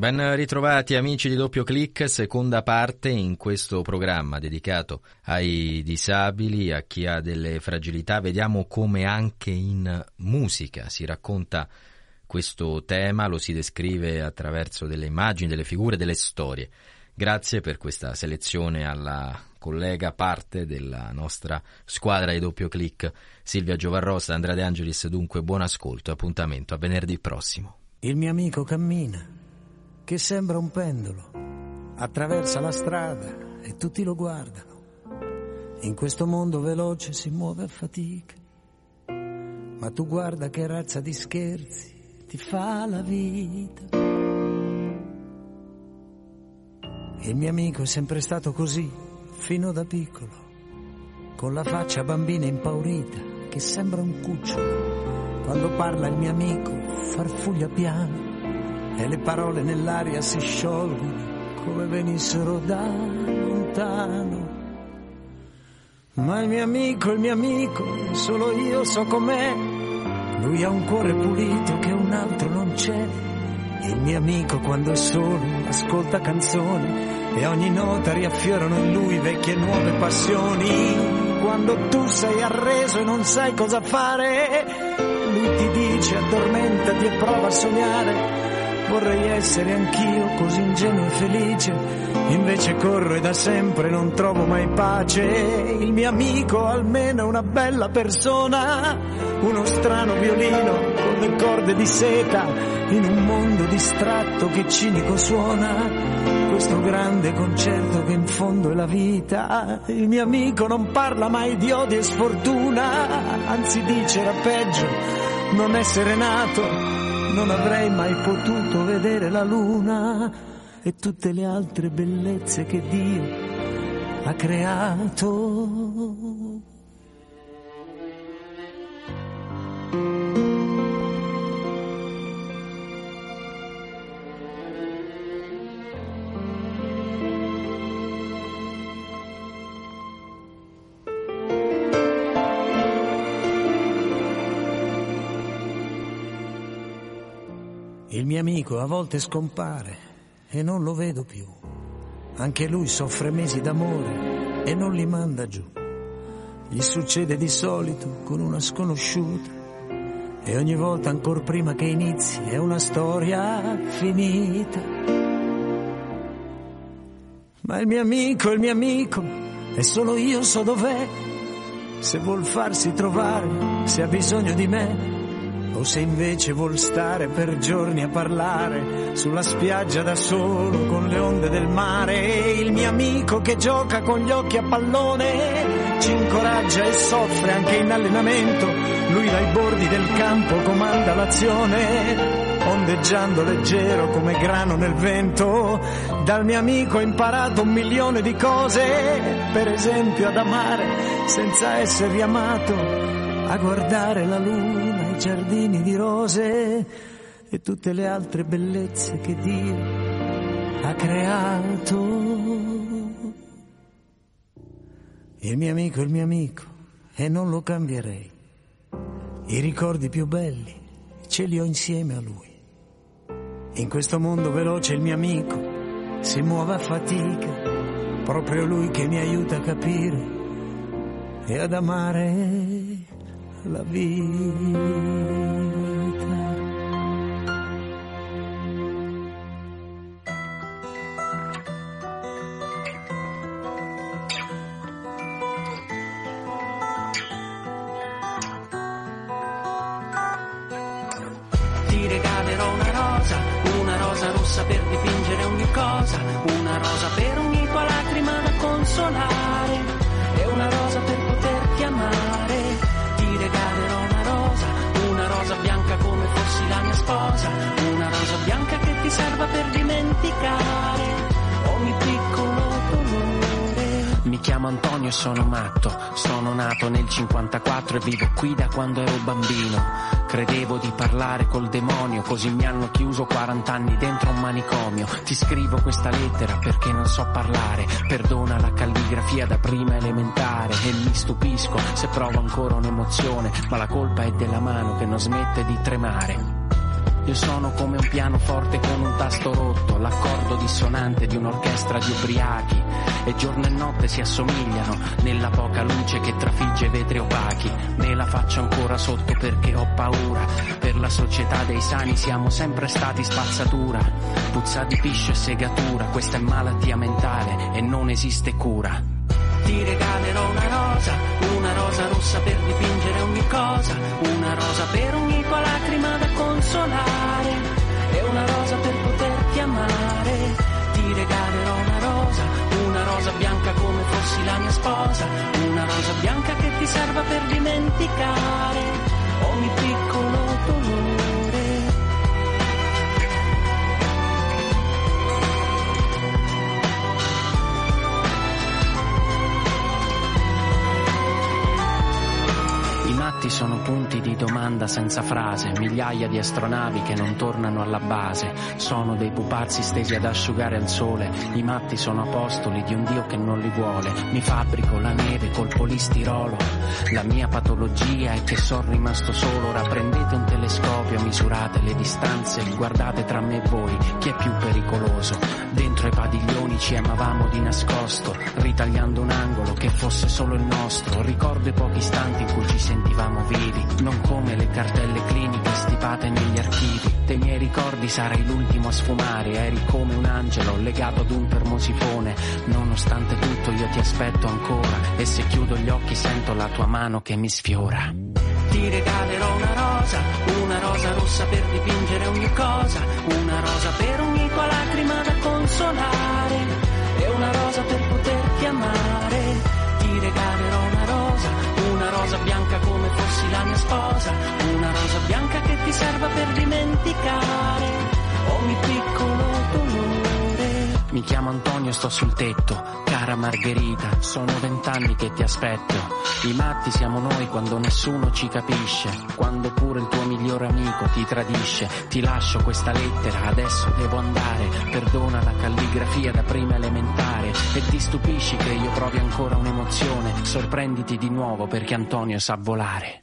Ben ritrovati amici di Doppio Clic, seconda parte in questo programma dedicato ai disabili, a chi ha delle fragilità. Vediamo come anche in musica si racconta questo tema, lo si descrive attraverso delle immagini, delle figure, delle storie. Grazie per questa selezione alla collega parte della nostra squadra di doppio clic Silvia Giovarrosa, Andrea De Angelis, dunque buon ascolto, appuntamento a venerdì prossimo. Il mio amico cammina che sembra un pendolo, attraversa la strada e tutti lo guardano. In questo mondo veloce si muove a fatica, ma tu guarda che razza di scherzi ti fa la vita. Il mio amico è sempre stato così, fino da piccolo, con la faccia bambina impaurita che sembra un cucciolo. Quando parla il mio amico farfuglia piano e le parole nell'aria si sciolgono come venissero da lontano. Ma il mio amico, il mio amico, solo io so com'è. Lui ha un cuore pulito che un altro non c'è. Il mio amico quando è solo ascolta canzoni e ogni nota riaffiorano in lui vecchie e nuove passioni. Quando tu sei arreso e non sai cosa fare, lui ti dice addormentati e prova a sognare Vorrei essere anch'io così ingenuo e felice, invece corro e da sempre non trovo mai pace. Il mio amico almeno è una bella persona, uno strano violino con le corde di seta, in un mondo distratto che cinico suona. Questo grande concerto che in fondo è la vita. Il mio amico non parla mai di odio e sfortuna, anzi dice era peggio non essere nato non avrei mai potuto vedere la luna e tutte le altre bellezze che Dio ha creato. Mio amico a volte scompare e non lo vedo più. Anche lui soffre mesi d'amore e non li manda giù. Gli succede di solito con una sconosciuta e ogni volta ancora prima che inizi è una storia finita. Ma il mio amico, il mio amico, e solo io so dov'è. Se vuol farsi trovare, se ha bisogno di me, o se invece vuol stare per giorni a parlare sulla spiaggia da solo con le onde del mare, il mio amico che gioca con gli occhi a pallone ci incoraggia e soffre anche in allenamento, lui dai bordi del campo comanda l'azione, ondeggiando leggero come grano nel vento. Dal mio amico ho imparato un milione di cose, per esempio ad amare senza essere riamato, a guardare la luna giardini di rose e tutte le altre bellezze che Dio ha creato. Il mio amico è il mio amico e non lo cambierei. I ricordi più belli ce li ho insieme a lui. In questo mondo veloce il mio amico si muove a fatica, proprio lui che mi aiuta a capire e ad amare la vita. Sono matto, sono nato nel 54 e vivo qui da quando ero bambino. Credevo di parlare col demonio, così mi hanno chiuso 40 anni dentro un manicomio. Ti scrivo questa lettera perché non so parlare, perdona la calligrafia da prima elementare e mi stupisco se provo ancora un'emozione, ma la colpa è della mano che non smette di tremare. Io sono come un pianoforte con un tasto rotto, l'accordo dissonante di un'orchestra di ubriachi. E giorno e notte si assomigliano nella poca luce che trafigge vetri opachi. Me la faccio ancora sotto perché ho paura. Per la società dei sani siamo sempre stati spazzatura. Puzza di piscio e segatura, questa è malattia mentale e non esiste cura. Ti regalerò una rosa, una rosa rossa per dipingere ogni cosa, una rosa per ogni tua lacrima da consolare, e una rosa senza frase, migliaia di astronavi che non tornano alla base, sono dei pupazzi stesi ad asciugare al sole, i matti sono apostoli di un Dio che non li vuole, mi fabbrico la neve col polistirolo, la mia patologia è che sono rimasto solo, ora prendete un telescopio, misurate le distanze, guardate tra me e voi, chi è più pericoloso, dentro i padiglioni ci amavamo di nascosto, ritagliando un angolo che fosse solo il nostro, ricordo i pochi istanti in cui ci sentivamo vivi, non come le cartelle cliniche stipate negli archivi. Dei miei ricordi sarai l'ultimo a sfumare, eri come un angelo legato ad un termosifone. Nonostante tutto io ti aspetto ancora e se chiudo gli occhi sento la tua mano che mi sfiora. Ti regalerò una rosa, una rosa rossa per dipingere ogni cosa, una rosa per ogni tua lacrima da consolare e una rosa per poterti amare. Rosa, bianca come fossi la mia sposa, una rosa bianca che ti serva per dimenticare ogni piccolo dolore. Mi chiamo Antonio, sto sul tetto, cara Margherita, sono vent'anni che ti aspetto. I matti siamo noi quando nessuno ci capisce, quando pure il tuo migliore amico ti tradisce. Ti lascio questa lettera, adesso devo andare. Perdona la calligrafia da prima elementare e ti stupisci che io provi ancora un'emozione. Sorprenditi di nuovo perché Antonio sa volare.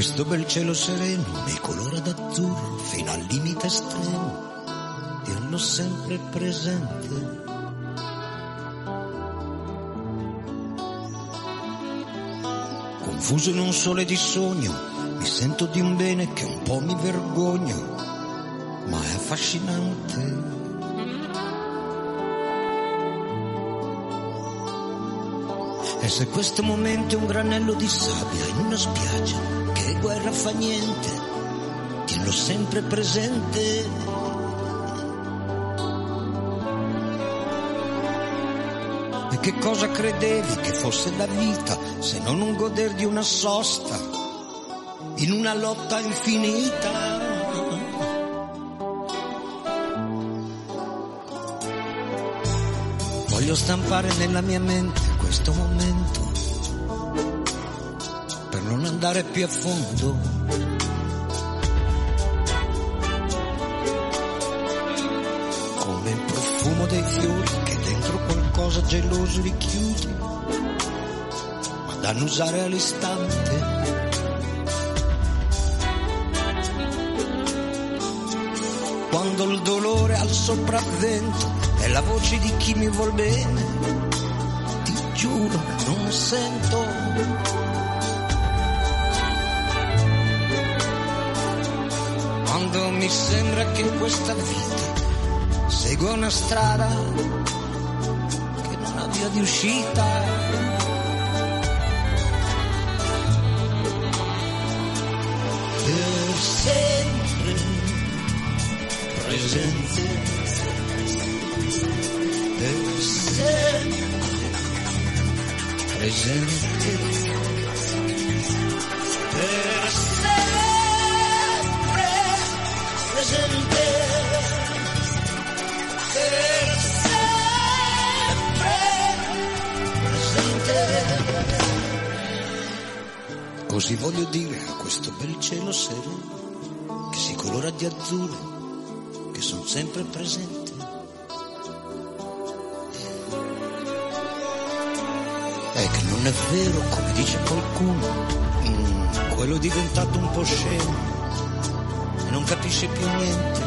Questo bel cielo sereno mi colora d'azzurro fino al limite estremo, dirlo sempre presente. Confuso in un sole di sogno, mi sento di un bene che un po' mi vergogno, ma è affascinante. Se questo momento è un granello di sabbia in una spiaggia, che guerra fa niente, tienilo sempre presente. E che cosa credevi che fosse la vita se non un goder di una sosta in una lotta infinita? Voglio stampare nella mia mente questo momento non andare più a fondo. Come il profumo dei fiori che dentro qualcosa geloso richiudi, ma da annusare all'istante. Quando il dolore ha il sopravvento è la voce di chi mi vuol bene, giuro non sento. Quando mi sembra che questa vita segua una strada che non ha via di uscita. Per sempre presente, per sempre presente per sempre presente per sempre presente così voglio dire a questo bel cielo sereno che si colora di azzurro che sono sempre presente. Non è vero, come dice qualcuno, mm, quello è diventato un po' scemo e non capisce più niente.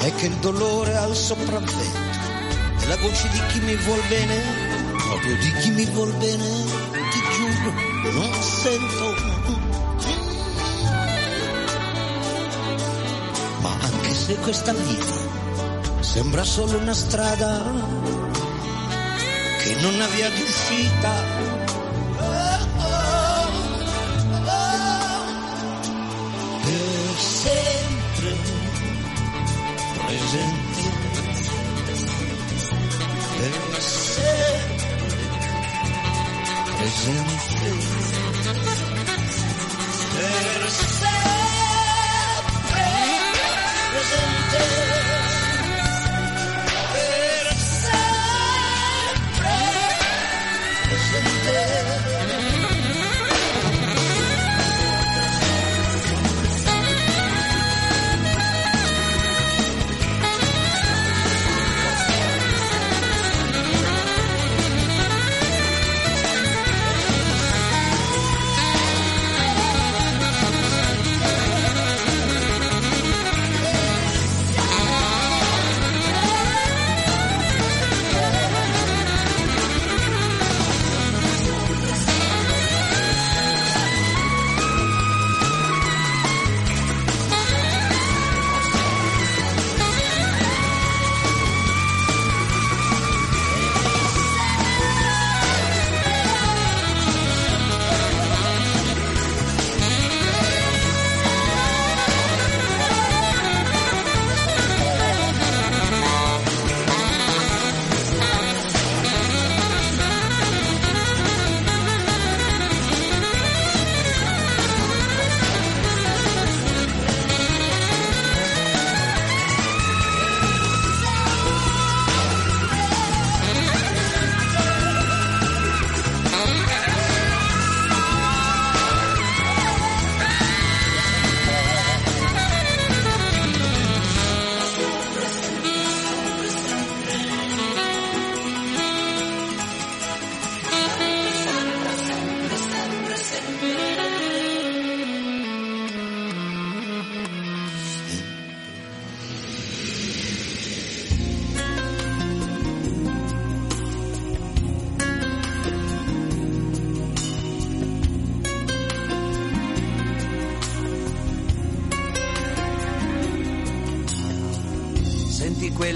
È che il dolore ha il sopravvento e la voce di chi mi vuol bene, proprio di chi mi vuol bene, ti giuro, non sento. Ma anche se questa vita sembra solo una strada che non ha via di uscita. Per sempre presente, per sempre presente, per sempre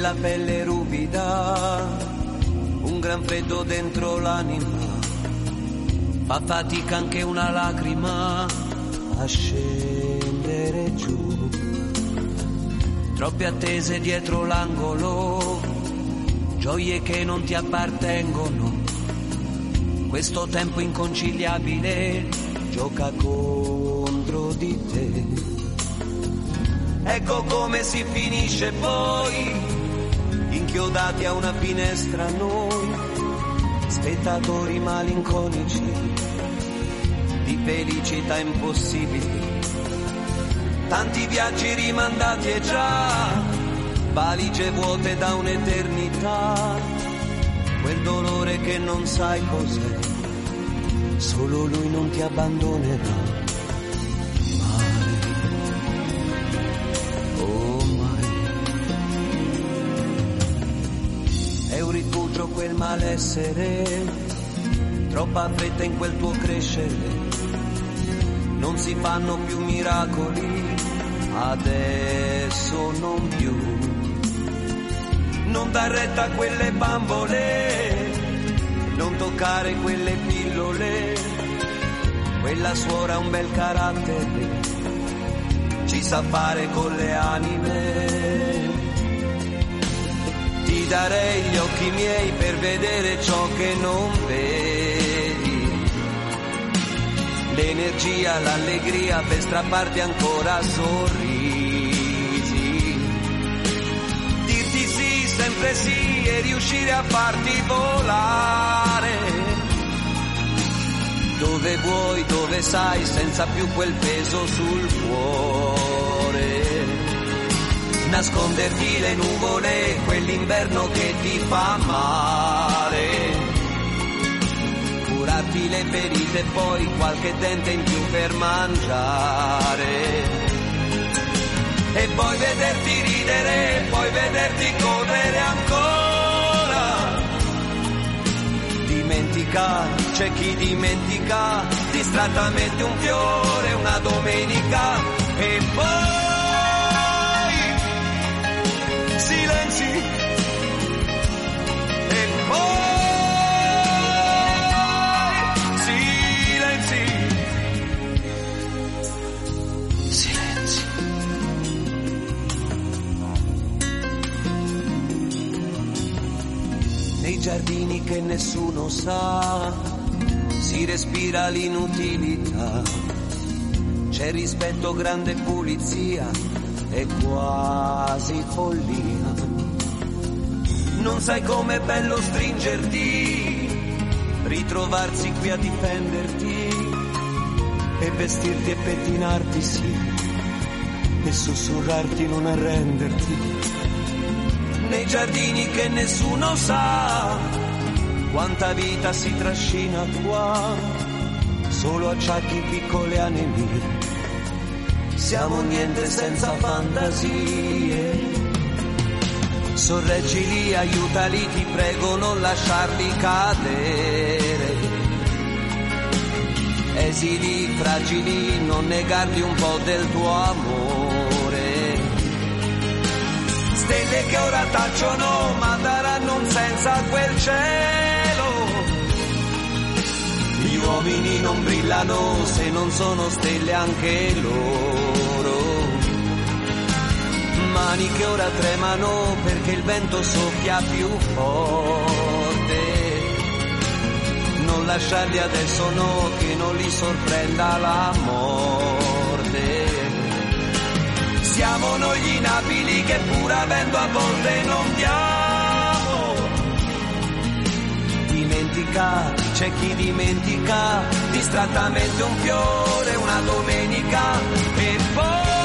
Quella pelle ruvida, un gran freddo dentro l'anima, fa fatica anche una lacrima a scendere giù. Troppe attese dietro l'angolo, gioie che non ti appartengono. Questo tempo inconciliabile gioca contro di te. Ecco come si finisce poi, inchiodati a una finestra noi, spettatori malinconici di felicità impossibili. Tanti viaggi rimandati e già, valigie vuote da un'eternità, quel dolore che non sai cos'è, solo lui non ti abbandonerà. Rifugio quel malessere, troppa fretta in quel tuo crescere, non si fanno più miracoli, adesso non più. Non dar retta a quelle bambole, non toccare quelle pillole, quella suora ha un bel carattere ci sa fare con le anime. Darei gli occhi miei per vedere ciò che non vedi. L'energia, l'allegria per strapparti ancora sorrisi. Dirti sì sempre sì e riuscire a farti volare. Dove vuoi, dove sai, senza più quel peso sul cuore. Nasconderti le nuvole, quell'inverno che ti fa male. Curarti le ferite e poi qualche dente in più per mangiare e poi vederti ridere, poi vederti correre ancora. Dimentica, c'è chi dimentica, distrattamente un fiore, una domenica e poi poi giardini che nessuno sa, si respira l'inutilità, c'è rispetto, grande pulizia e quasi follia. Non sai com'è bello stringerti, ritrovarsi qui a difenderti e vestirti e pettinarti sì, e sussurrarti non arrenderti nei giardini che nessuno sa quanta vita si trascina qua, solo acciacchi piccole anemie, siamo niente senza fantasie. Sorreggili, aiutali, ti prego, non lasciarli cadere. Esili, fragili, non negargli un po' del tuo amore stelle che ora tacciono ma daranno un senso a quel cielo. Gli uomini non brillano se non sono stelle anche loro. Mani che ora tremano perché il vento soffia più forte. Non lasciarli adesso no, che non li sorprenda la morte siamo noi gli inabili che pur avendo a volte non diamo. Dimentica, c'è chi dimentica, distrattamente un fiore, una domenica e poi